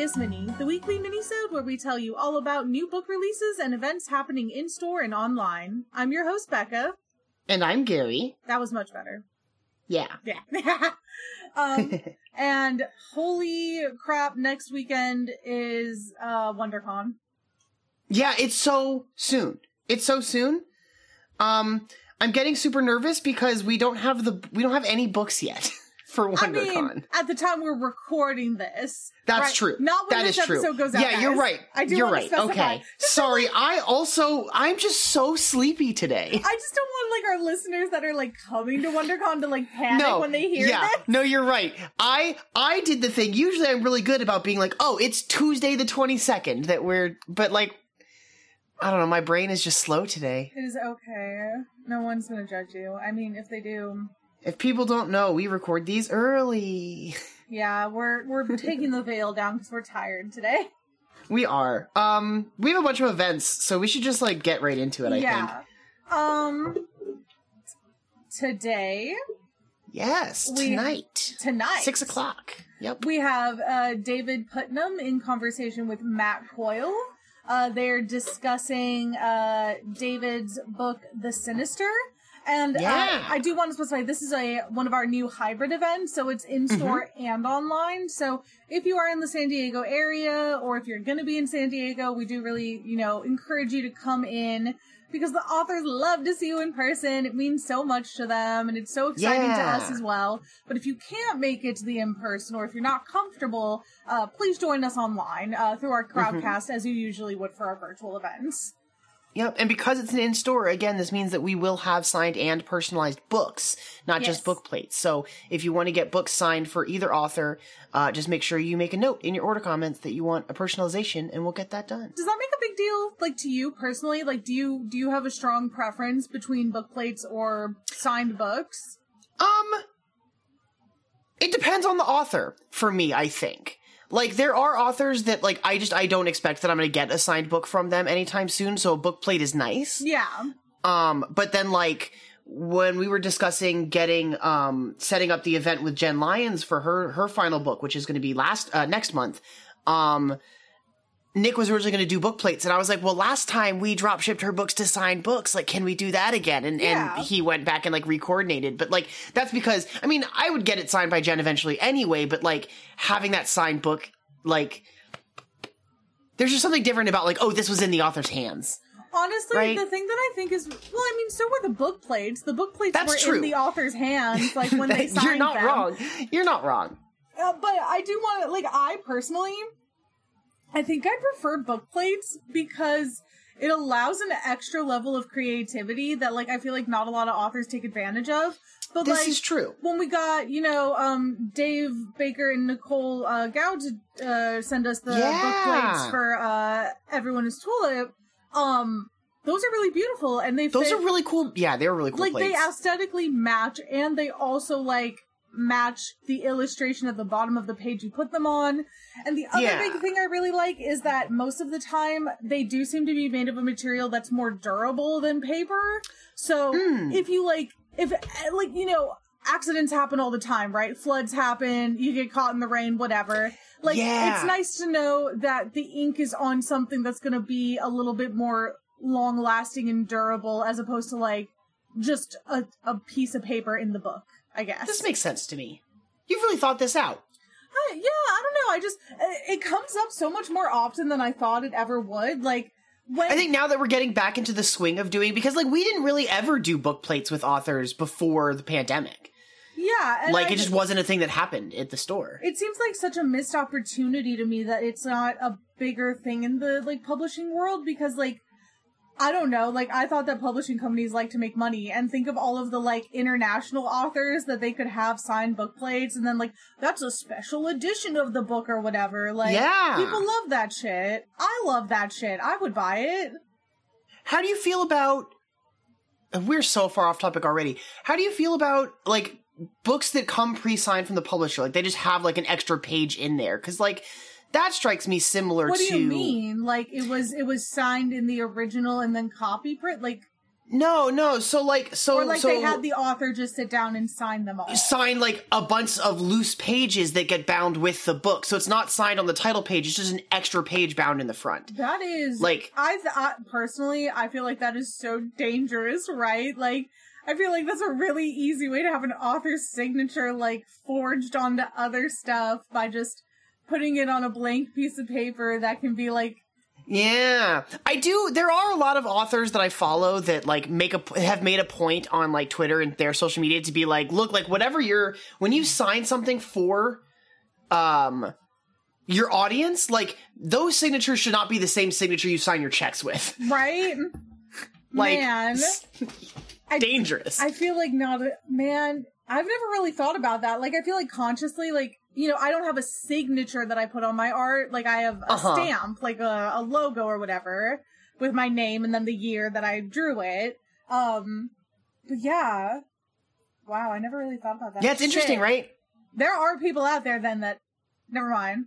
Mysterious Mini, the weekly minisode where we tell you all about new book releases and events happening in store and online. I'm your host, Becca. And I'm Gary. That was much better. Yeah. Yeah. um, and holy crap, next weekend is uh, WonderCon. Yeah, it's so soon. It's so soon. Um, I'm getting super nervous because we don't have the we don't have any books yet for WonderCon. I mean, at the time we're recording this, that's right? true. Not when that this is episode true. goes out. Yeah, guys. you're right. I do you're right. Okay, sorry. I also I'm just so sleepy today. I just don't want like our listeners that are like coming to WonderCon to like panic no, when they hear yeah, this. No, you're right. I I did the thing. Usually, I'm really good about being like, oh, it's Tuesday the 22nd that we're, but like I don't know. My brain is just slow today. It is okay. No one's gonna judge you. I mean, if they do. If people don't know, we record these early. Yeah, we're we're taking the veil down because we're tired today. We are. Um, we have a bunch of events, so we should just like get right into it. I think. yeah. think. Um. Today. Yes, we, tonight. Tonight. Six o'clock. Yep. We have uh, David Putnam in conversation with Matt Coyle. Uh, they're discussing uh, David's book, The Sinister. And uh. I do want to specify this is a one of our new hybrid events, so it's in store mm-hmm. and online. So if you are in the San Diego area, or if you're going to be in San Diego, we do really, you know, encourage you to come in because the authors love to see you in person. It means so much to them and it's so exciting yeah. to us as well. But if you can't make it to the in person or if you're not comfortable, uh, please join us online uh, through our crowdcast mm-hmm. as you usually would for our virtual events. Yep, and because it's an in store, again, this means that we will have signed and personalized books, not yes. just book plates. So if you want to get books signed for either author, uh, just make sure you make a note in your order comments that you want a personalization, and we'll get that done. Does that make a big deal, like to you personally? Like, do you do you have a strong preference between book plates or signed books? Um, it depends on the author for me. I think. Like there are authors that like I just I don't expect that I'm going to get a signed book from them anytime soon, so a book plate is nice. Yeah. Um but then like when we were discussing getting um setting up the event with Jenn Lyons for her her final book, which is going to be last uh, next month, um Nick was originally going to do book plates, and I was like, "Well, last time we drop shipped her books to signed books. Like, can we do that again?" And yeah. and he went back and like recoordinated, but like that's because I mean I would get it signed by Jenn eventually anyway. But like having that signed book, like there's just something different about like, oh, this was in the author's hands. Honestly, right? the thing that I think is, well, I mean, so were the book plates. The book plates That's were true. in the author's hands, like when they signed You're not them. wrong. You're not wrong. Uh, but I do want to, like, I personally, I think I prefer book plates because it allows an extra level of creativity that, like, I feel like not a lot of authors take advantage of. But this like, is true. When we got, you know, um, Dave Baker and Nicole uh, Gow to uh, send us the Yeah. book plates for uh, Everyone is Tulip, um, those are really beautiful, and they Those fit, are really cool. Yeah, they're really cool like plates. they aesthetically match, and they also like match the illustration at the bottom of the page you put them on. And the other Yeah. big thing I really like is that most of the time they do seem to be made of a material that's more durable than paper. So Mm. if you like, if like you know, accidents happen all the time, right? Floods happen, you get caught in the rain, whatever. Like Yeah. it's nice to know that the ink is on something that's going to be a little bit more long lasting and durable as opposed to like just a, a piece of paper in the book, I guess. This makes sense to me. You've really thought this out. I- yeah, I don't know. I just it it comes up so much more often than I thought it ever would. Like when I think now that we're getting back into the swing of doing because like we didn't really ever do book plates with authors before the pandemic. yeah, like I- it just wasn't a thing that happened at the store. It seems like such a missed opportunity to me that it's not a bigger thing in the like publishing world because like I don't know, like I thought that publishing companies like to make money and think of all of the like international authors that they could have signed book plates and then like that's a special edition of the book or whatever. Like Yeah. people love that shit. I love that shit. I would buy it. How do you feel about we're so far off topic already. How do you feel about like books that come pre-signed from the publisher? Like they just have like an extra page in there cuz like that strikes me similar What to do you mean? Like it was it was signed in the original and then copy print? Like No, no. So like, so Or like so they had the author just sit down and sign them all. sign like a bunch of loose pages that get bound with the book. So it's not signed on the title page. It's just an extra page bound in the front. That is Like- I, th- I personally I feel like that is so dangerous, right? Like I feel like that's a really easy way to have an author's signature like forged onto other stuff by just putting it on a blank piece of paper that can be like Yeah, I do. There are a lot of authors that I follow that like make a have made a point on like Twitter and their social media to be like, look, like whatever you're when you sign something for, um, your audience, like those signatures should not be the same signature you sign your checks with. right? Like, Man. I- dangerous. I feel like not a man. I've never really thought about that. Like, I feel like consciously, like, you know, I don't have a signature that I put on my art. Like, I have a Uh-huh. stamp, like a, a logo or whatever, with my name and then the year that I drew it. Um, but yeah. Wow, I never really thought about that. yeah, it's interesting, Shit. right? There are people out there then that, never mind.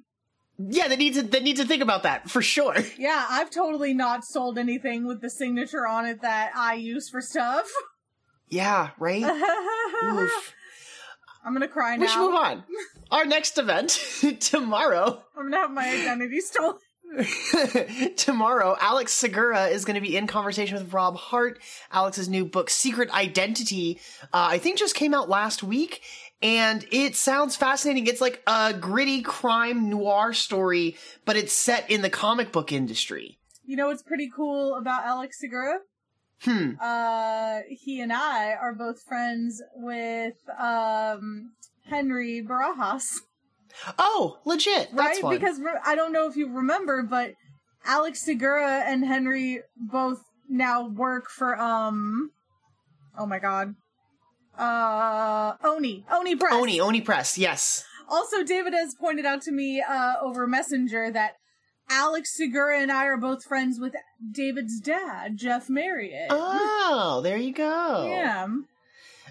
Yeah, they need to they need to think about that for sure. Yeah, I've totally not sold anything with the signature on it that I use for stuff. Yeah, right. Oof. I'm gonna cry now. We should move on. Our next event tomorrow. I'm gonna have my identity stolen. Tomorrow, Alex Segura is going to be in conversation with Rob Hart. Alex's new book, Secret Identity, uh, I think just came out last week, and it sounds fascinating. It's like a gritty crime noir story, but it's set in the comic book industry. You know what's pretty cool about Alex Segura? Hmm. Uh, he and I are both friends with um Henry Barajas, Oh, legit. That's right? fun. Because I don't know if you remember, but Alex Segura and Henry both now work for um. Oh my god. Uh, Oni, Oni Press. Oni, Oni Press, yes. Also, David has pointed out to me uh, over Messenger that Alex Segura and I are both friends with David's dad, Jeff Mariotte. Oh, there you go. Yeah.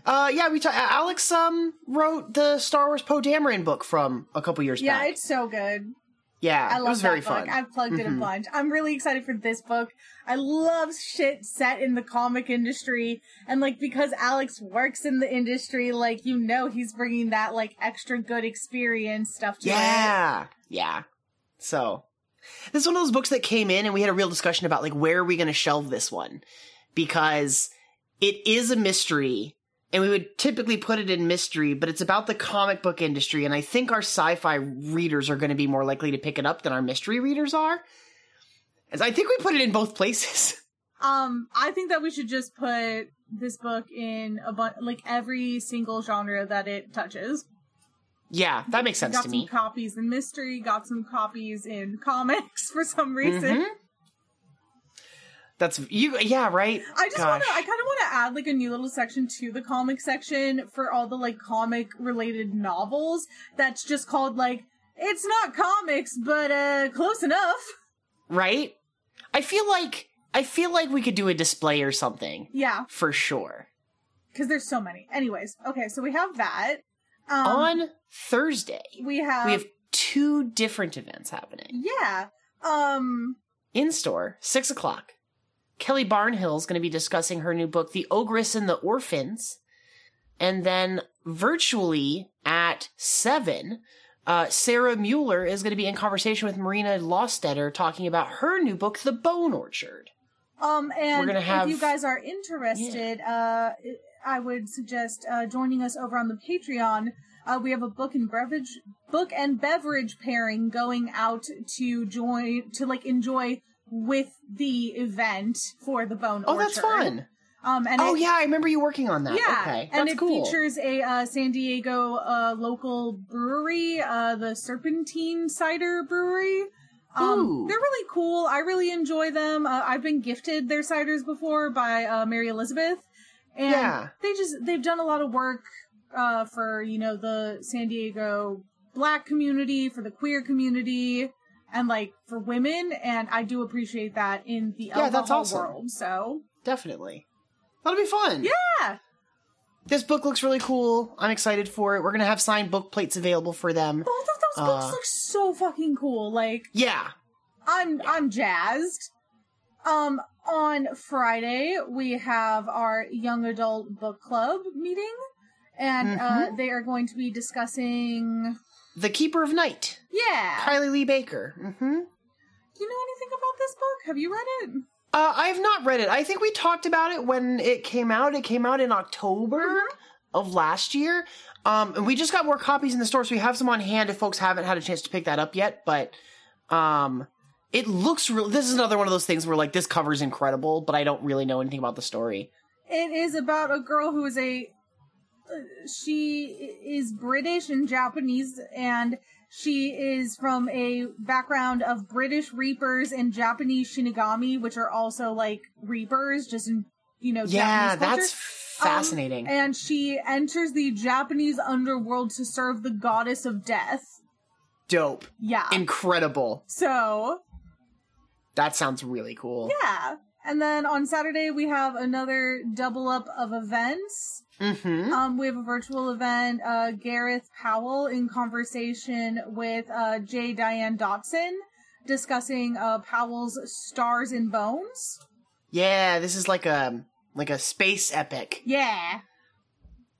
Uh, yeah, we talked. Alex um wrote the Star Wars Poe Dameron book from a couple years Yeah, back. Yeah, it's so good. yeah, I it love was very book. fun. I've plugged it a bunch. I'm really excited for this book. I love shit set in the comic industry. And like, because Alex works in the industry, like, you know, he's bringing that like extra good experience stuff to it. Yeah, yeah. So this is one of those books that came in, and we had a real discussion about like where are we going to shelve this one because it is a mystery. And we would typically put it in mystery, but it's about the comic book industry, and I think our sci-fi readers are going to be more likely to pick it up than our mystery readers are. As I think we put it in both places. Um, I think that we should just put this book in a bunch, like every single genre that it touches. Yeah, that makes sense got to some me. copies in mystery, got some copies in comics for some reason. Mhm. That's you. Yeah, right. I just want to. I kind of want to add like a new little section to the comic section for all the like comic related novels. That's just called like it's not comics, but uh, close enough. right. I feel like I feel like we could do a display or something Yeah, for sure because there's so many. Anyways, okay, so we have that. Um, on Thursday. we have, we have two different events happening yeah. Um, in store. Six o'clock. Kelly Barnhill is going to be discussing her new book, The Ogress and the Orphans, and then virtually at seven. Uh, Sara Mueller is going to be in conversation with Marina Lostetter talking about her new book, The Bone Orchard. Um, and have- if you guys are interested, uh, I would suggest uh, joining us over on the Patreon. Uh, we have a book and beverage, book and beverage pairing going out to join to like enjoy with the event for the Bone Oh, that's fun. Um, and Oh it- yeah, I remember you working on that. yeah, okay, and it cool. features a uh, San Diego uh, local brewery, uh, the Serpentine Cider Brewery. Um, they're really cool. I really enjoy them. Uh, I've been gifted their ciders before by uh, Mary Elizabeth, and Yeah. they just they've done a lot of work uh, for you know the San Diego Black community, for the queer community, and like for women. And I do appreciate that in the Yeah, that's awesome. world. So Definitely, that'll be fun. yeah. This book looks really cool. I'm excited for it. We're gonna have signed book plates available for them. Both those books Uh, look so fucking cool. Like Yeah, I'm I'm jazzed. Um, on Friday, we have our young adult book club meeting, and uh, Mhm. they are going to be discussing. The Keeper of Night, Yeah. Kylie Lee Baker. Mm-hmm. Do you know anything about this book? Have you read it? Uh, I have not read it. I think we talked about it when it came out. It came out in October Mhm. of last year. Um, and we just got more copies in the store, so we have some on hand if folks haven't had a chance to pick that up yet. But um, it looks real. This is another one of those things where like this cover is incredible, but I don't really know anything about the story. It is about a girl who is a. uh, She is British and Japanese, and she is from a background of British Reapers and Japanese Shinigami, which are also like Reapers, just in you know. yeah, Japanese that's fascinating. Um, and she enters the Japanese underworld to serve the goddess of death. Dope, Yeah. incredible. so That sounds really cool. yeah. And then on Saturday we have another double up of events. Mm-hmm. Um, we have a virtual event. Uh, Gareth Powell in conversation with uh, J. Dianne Dotson discussing uh, Powell's Stars and Bones. Yeah, this is like a like a space epic. Yeah.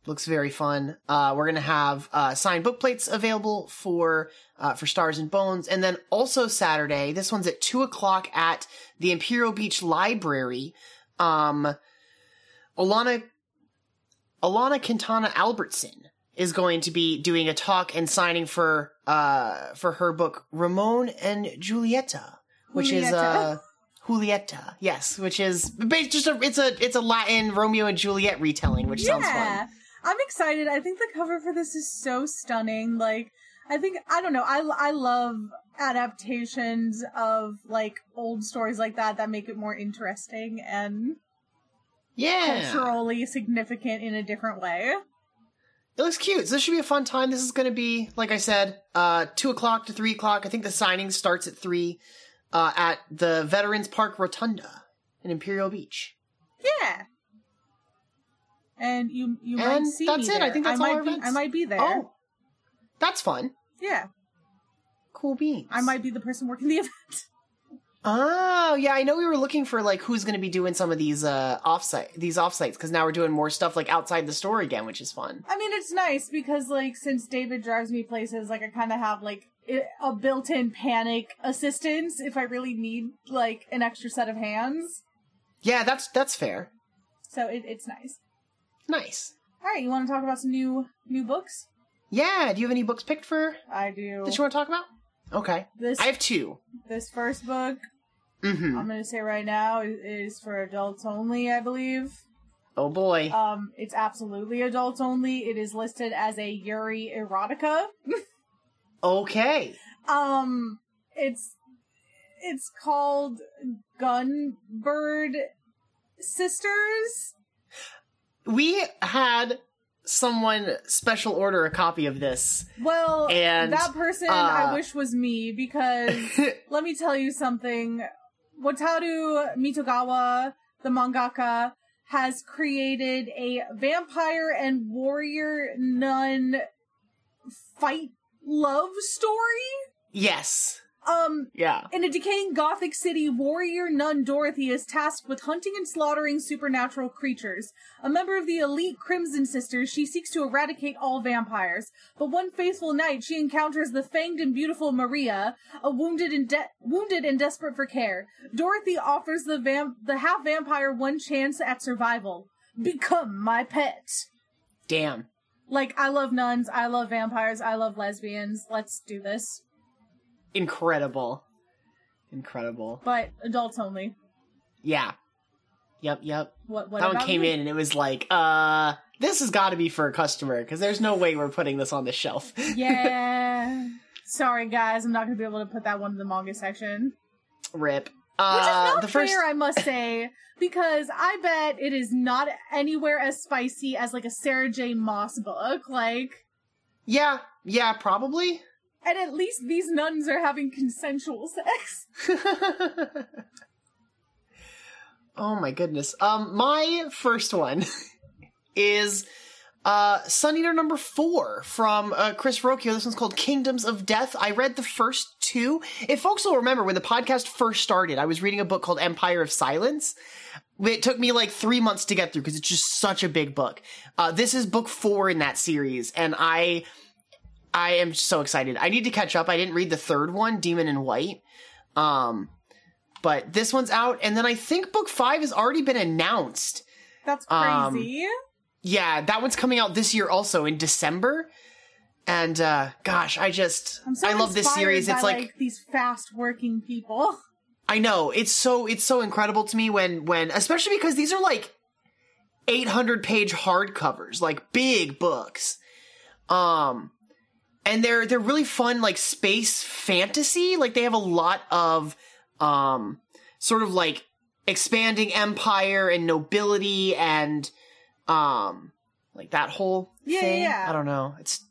Looks very fun. Uh, we're gonna have uh, signed book plates available for uh, for Stars and Bones, and then also Saturday. This one's at two o'clock at the Imperial Beach Library. Um, Alana Alana Quintana Albertson is going to be doing a talk and signing for uh for her book Ramon and Julieta, which is Julieta. uh Julieta, yes, which is just a it's a it's a Latin Romeo and Juliet retelling, which sounds fun. I'm excited. I think the cover for this is so stunning. Like, I think, I don't know, I, I love adaptations of, like, old stories like that that make it more interesting and Yeah, culturally significant in a different way. it looks cute. So this should be a fun time. This is going to be, like I said, uh, two o'clock to three o'clock. I think the signing starts at three uh, at the Veterans Park Rotunda in Imperial Beach. Yeah. And you you might And see that's me it. I think that's I all might our be, events. I might be there. Oh, that's fun. Yeah. Cool beans. I might be the person working the event. Oh, yeah, I know we were looking for like who's going to be doing some of these uh offsite these offsites because now we're doing more stuff like outside the store again, which is fun. I mean, it's nice because, like, since David drives me places, like, I kind of have, like, a built-in panic assistance if I really need, like, an extra set of hands. Yeah, that's that's fair. So it, it's nice. Nice. All right, you want to talk about some new new books? Yeah, do you have any books picked for I do. that you want to talk about? Okay, This I have two. this first book, Mm-hmm. I'm gonna say right now, is, is for adults only. I believe. oh boy. Um, it's absolutely adults only. It is listed as a Yuri erotica. okay. Um, it's it's called Gunbird Sisters. We had someone special order a copy of this. Well, And, that person I uh, wish was me because let me tell you something. Wataru Mitogawa, the mangaka, has created a vampire and warrior nun fight love story. yes. Um, Yeah. In a decaying Gothic city, warrior nun Dorothy is tasked with hunting and slaughtering supernatural creatures. A member of the elite Crimson Sisters, she seeks to eradicate all vampires. But one faithful night, she encounters the fanged and beautiful Maria, a wounded and de- wounded and desperate for care. Dorothy offers the vamp- the half vampire one chance at survival. Become my pet. Damn. Like I love nuns, I love vampires, I love lesbians. Let's do this. Incredible. Incredible. But adults only. Yeah. Yep, yep. What? What that one came you? in and it was like, uh, this has got to be for a customer because there's no way we're putting this on the shelf. Yeah. Sorry, guys. I'm not going to be able to put that one in the manga section. Rip. Which Uh, is not the first. fair, I must say, because I bet it is not anywhere as spicy as like a Sarah J. Maas book. Like, Yeah, yeah, probably. and at least these nuns are having consensual sex. oh my goodness. Um, my first one is uh, Sun Eater number four from uh, Chris Ruocchio. This one's called Kingdoms of Death. I read the first two. If folks will remember, when the podcast first started, I was reading a book called Empire of Silence. It took me like three months to get through because it's just such a big book. Uh, this is book four in that series, and I, I am so excited. I need to catch up. I didn't read the third one, Demon in White. Um, but this one's out, and then I think book five has already been announced. That's Um, crazy. Yeah, that one's coming out this year also in December. And uh gosh, I just I'm so I love this series. by, It's like, these fast working people. I know, it's so it's so incredible to me when when especially because these are like 800 page hardcovers, like big books. Um and they're they're really fun like space fantasy, like they have a lot of um sort of like expanding empire and nobility and um like that whole Yeah, thing. yeah. I don't know. It's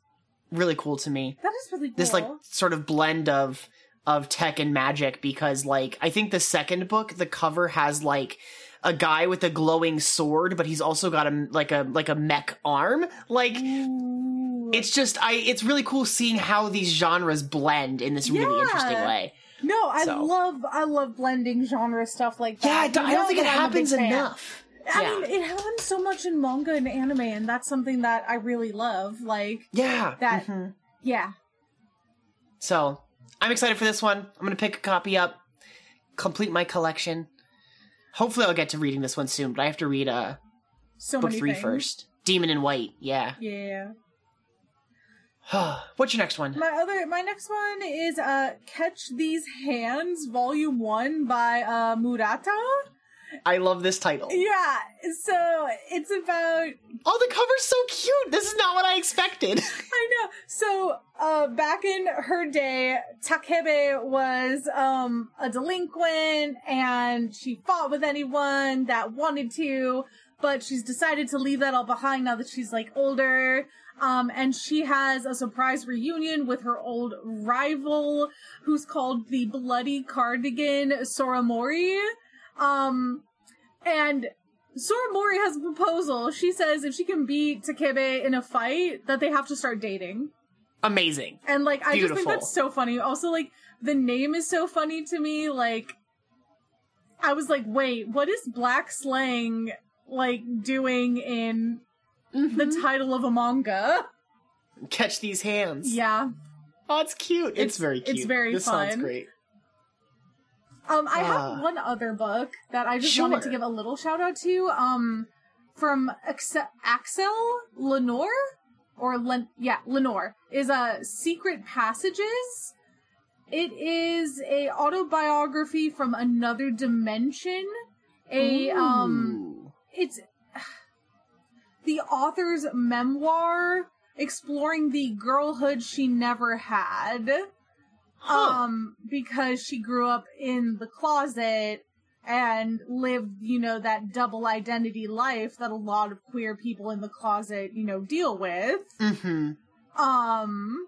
really cool to me. That is really cool. This like sort of blend of of tech and magic because like I think the second book the cover has like a guy with a glowing sword but he's also got a like a like a mech arm. Like Ooh. it's just I it's really cool seeing how these genres blend in this really Yeah. interesting way. no, I so. lI I love blending genre stuff like that. Yeah, I don't, I don't think it that I'm a big happens enough. I yeah. mean, it happens so much in manga and anime, and that's something that I really love. Like, yeah. that- mhm. yeah, So I'm excited for this one. I'm gonna pick a copy up, complete my collection. Hopefully, I'll get to reading this one soon. But I have to read uh, so book many three things. first. Demon in White. Yeah. Yeah. What's your next one? My other, my next one is uh, "Catch These Hands" Volume One by uh, Murata. I love this title. Yeah, so it's about Oh, the cover's so cute. This is not what I expected. I know. So, uh, back in her day, Takebe was, um, a delinquent and she fought with anyone that wanted to, but she's decided to leave that all behind now that she's like older. Um, and she has a surprise reunion with her old rival who's called the Bloody Cardigan Soramori. Um, and Soramori has a proposal. She says if she can beat Takebe in a fight, that they have to start dating. Amazing. And like, I just think that's so funny. Also, like, the name is so funny to me. Like, I was like, wait, what is black slang like doing in the title of a manga? Catch these hands. Yeah. Oh, it's cute. It's, It's- very it's very this sounds great. Um, I have Ah. one other book that I just wanted to give a little shout out to. Um, from Axe- Axelle Lenoir or Len- yeah, Lenoir is a uh, Secret Passages. It is a autobiography from another dimension. A um, it's the author's memoir exploring the girlhood she never had Huh. um because she grew up in the closet and lived you know that double identity life that a lot of queer people in the closet you know deal with mm-hmm. um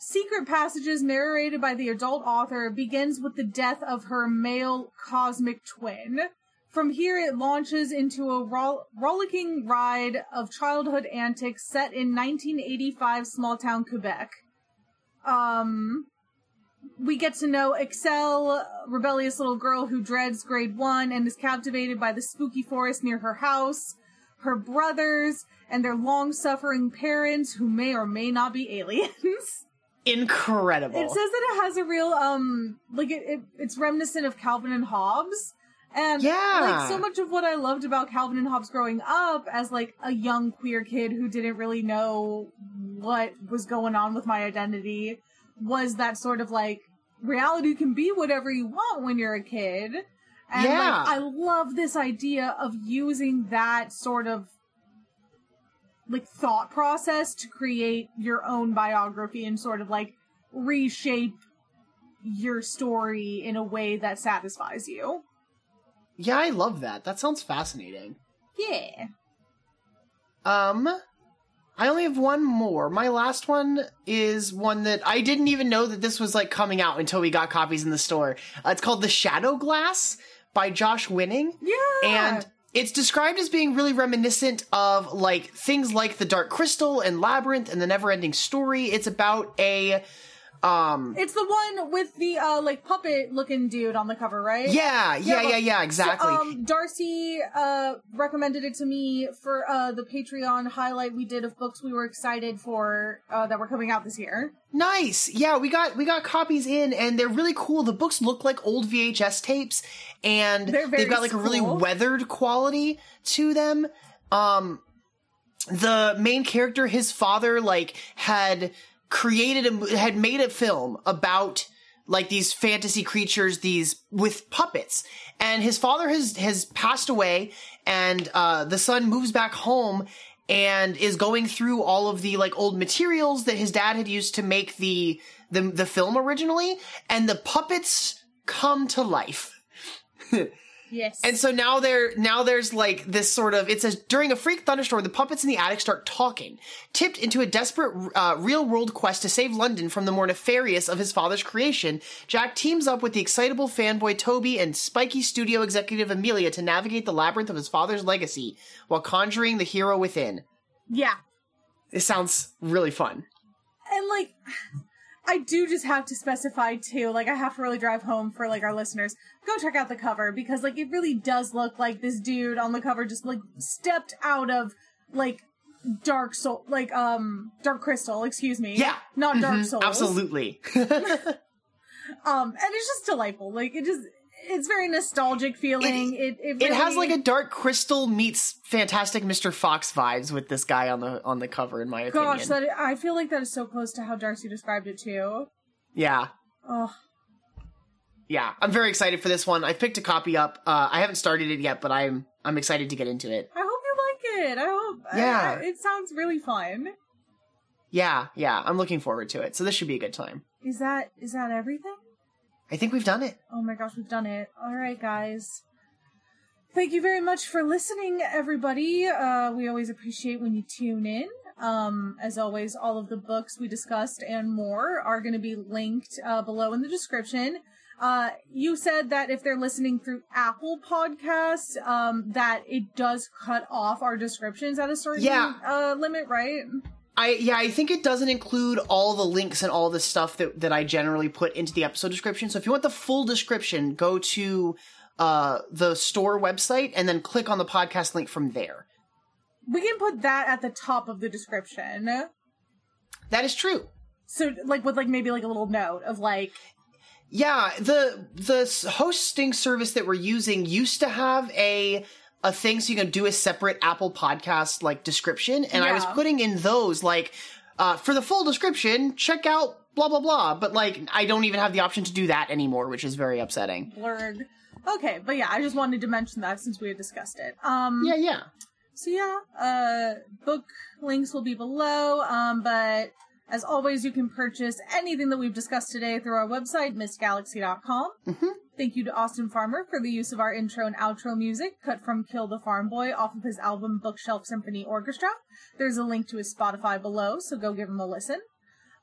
Secret Passages, narrated by the adult author, begins with the death of her male cosmic twin. From here, it launches into a roll- rollicking ride of childhood antics set in 1985 small town Quebec. Um, we get to know Axelle, rebellious little girl who dreads grade one and is captivated by the spooky forest near her house, her brothers, and their long suffering parents who may or may not be aliens. Incredible. It says that it has a real um like it, it it's reminiscent of Calvin and Hobbes. And Yeah. like so much of what I loved about Calvin and Hobbes growing up as like a young queer kid who didn't really know what was going on with my identity was that sort of like reality can be whatever you want when you're a kid. And Yeah. like I love this idea of using that sort of like thought process to create your own biography and sort of like reshape your story in a way that satisfies you. yeah, I love that. That sounds fascinating. Yeah. Um, I only have one more. My last one is one that I didn't even know that this was like coming out until we got copies in the store. Uh, it's called The Shadow Glass by Josh Winning. Yeah. And it's described as being really reminiscent of like things like the Dark Crystal and Labyrinth and the Neverending Story. It's about a um It's the one with the uh like puppet looking dude on the cover, right? yeah, yeah, yeah, well, yeah, exactly. So, um, Darcy uh recommended it to me for uh the Patreon highlight we did of books we were excited for uh that were coming out this year. Nice. Yeah, we got we got copies in and they're really cool. The books look like old VHS tapes and they've got like a really weathered quality to them. Um the main character his father like had created a had made a film about like these fantasy creatures these with puppets. And his father has has passed away and uh the son moves back home and is going through all of the like old materials that his dad had used to make the the the film originally. And the puppets come to life Yes. and so now there, now there's like this sort of, it says, during a freak thunderstorm, the puppets in the attic start talking. Tipped into a desperate, uh, real world quest to save London from the more nefarious of his father's creation, Jack teams up with the excitable fanboy Toby and spiky studio executive Amelia to navigate the labyrinth of his father's legacy while conjuring the hero within. yeah. It sounds really fun. And like I do just have to specify too, like I have to really drive home for like our listeners. Go check out the cover because like it really does look like this dude on the cover just like stepped out of like Dark Soul like um Dark Crystal, excuse me. Yeah. Not Dark Mhm, Souls. Absolutely. Um and it's just delightful. Like it just it's very nostalgic feeling. It it, It has like a Dark Crystal meets Fantastic Mr. Fox vibes with this guy on the on the cover, in my opinion. gosh, that I feel like that is so close to how Darcy described it too. yeah, Oh, yeah. I'm very excited for this one. I picked a copy up. Uh, I haven't started it yet, but I'm I'm excited to get into it. I hope you like it. I hope. Yeah. I- it sounds really fun. Yeah, yeah. I'm looking forward to it. So this should be a good time. Is that is that everything? I think we've done it. Oh my gosh, we've done it. All right, guys. Thank you very much for listening, everybody. Uh, we always appreciate when you tune in. Um, as always, all of the books we discussed and more are going to be linked uh, below in the description. Uh, you said that if they're listening through Apple Podcasts, um, that it does cut off our descriptions at a certain Yeah. uh, limit, right? I yeah, I think it doesn't include all the links and all the stuff that that I generally put into the episode description. So if you want the full description, go to uh the store website and then click on the podcast link from there. We can put that at the top of the description. That is true. So, like, with like maybe like a little note of like, Yeah, the the hosting service that we're using used to have a a thing so you can do a separate Apple podcast like description, and I was putting in those like uh, for the full description, check out blah blah blah. But like, I don't even have the option to do that anymore, which is very upsetting. blurred. Okay, but yeah, I just wanted to mention that since we had discussed it. Um, Yeah, yeah. So yeah, uh, book links will be below. Um, but as always, you can purchase anything that we've discussed today through our website, mystgalaxy.com. Mhm. Thank you to Austin Farmer for the use of our intro and outro music, cut from Kill the Farm Boy off of his album Bookshelf Symphony Orchestra. There's a link to his Spotify below, so go give him a listen.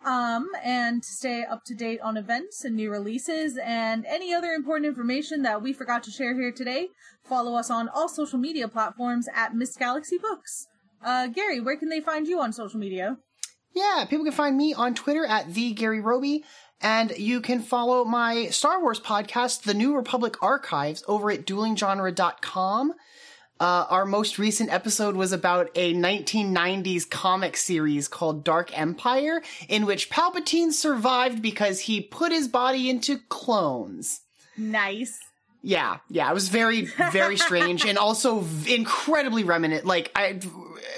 Um, and to stay up to date on events and new releases and any other important information that we forgot to share here today, follow us on all social media platforms at Miss Galaxy Books. Uh, Gary, where can they find you on social media? Yeah, people can find me on Twitter at the Gary Roby, and you can follow my Star Wars podcast, The New Republic Archives, over at duelinggenre.com. Uh, our most recent episode was about a 1990s comic series called Dark Empire, in which Palpatine survived because he put his body into clones. Nice. Yeah, yeah, it was very, very strange and also v- incredibly remnant. Like, I,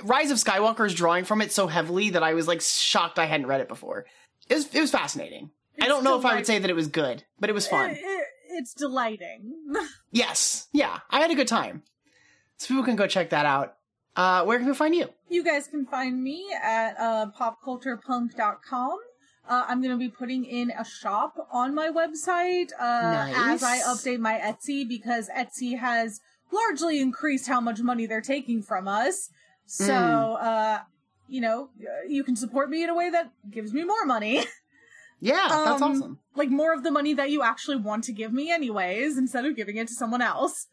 Rise of Skywalker is drawing from it so heavily that I was like shocked I hadn't read it before. It was, it was fascinating. I don't know if I would say that it was good, but it was fun. It- it- it's delighting. Yes, yeah, I had a good time. So people can go check that out. Uh, where can we find you? You guys can find me at uh, popculturepunk.com. Uh, I'm going to be putting in a shop on my website uh, as I update my Etsy because Etsy has largely increased how much money they're taking from us. So, Mm. uh, you know, you can support me in a way that gives me more money. Yeah, that's Um, awesome. like more of the money that you actually want to give me anyways instead of giving it to someone else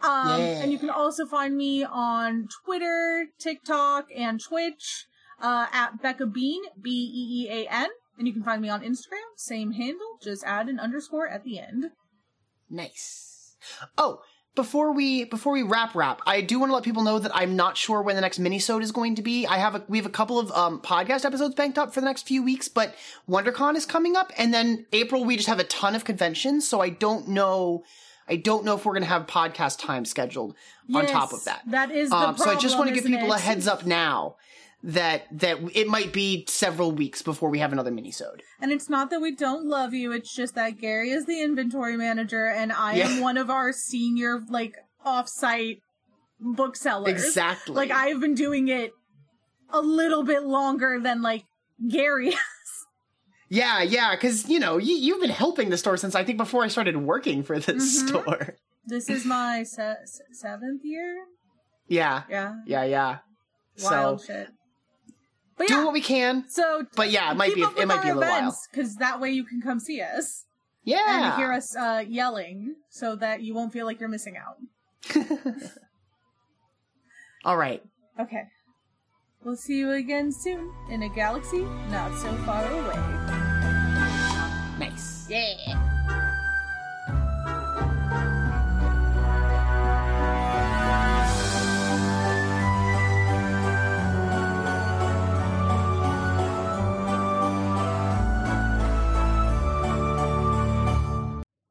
Um, Yeah. and you can also find me on Twitter, TikTok, and Twitch uh, at Becca Bean, B E E A N. And you can find me on Instagram, same handle, just add an underscore at the end. Nice. Oh, before we before we wrap wrap, I do want to let people know that I'm not sure when the next minisode is going to be. I have a we have a couple of um podcast episodes banked up for the next few weeks, but WonderCon is coming up, and then April we just have a ton of conventions, so I don't know. I don't know if we're going to have podcast time scheduled on top of that. That is the Um, so I just want to give people a heads up now that that it might be several weeks before we have another minisode. And it's not that we don't love you, it's just that Gary is the inventory manager and I Yeah. am one of our senior, like, off-site booksellers. Exactly. Like, I've been doing it a little bit longer than, like, Gary. Yeah, yeah, because you know you, you've been helping the store since I think before I started working for this Mhm. store. this is my se- seventh year? Yeah, Yeah. yeah, yeah. Wild so shit. But do what we can. So, but yeah, it might be it might be a little events, while because that way you can come see us. Yeah, and hear us uh, yelling so that you won't feel like you're missing out. All right. Okay. We'll see you again soon in a galaxy not so far away. Nice. Yeah.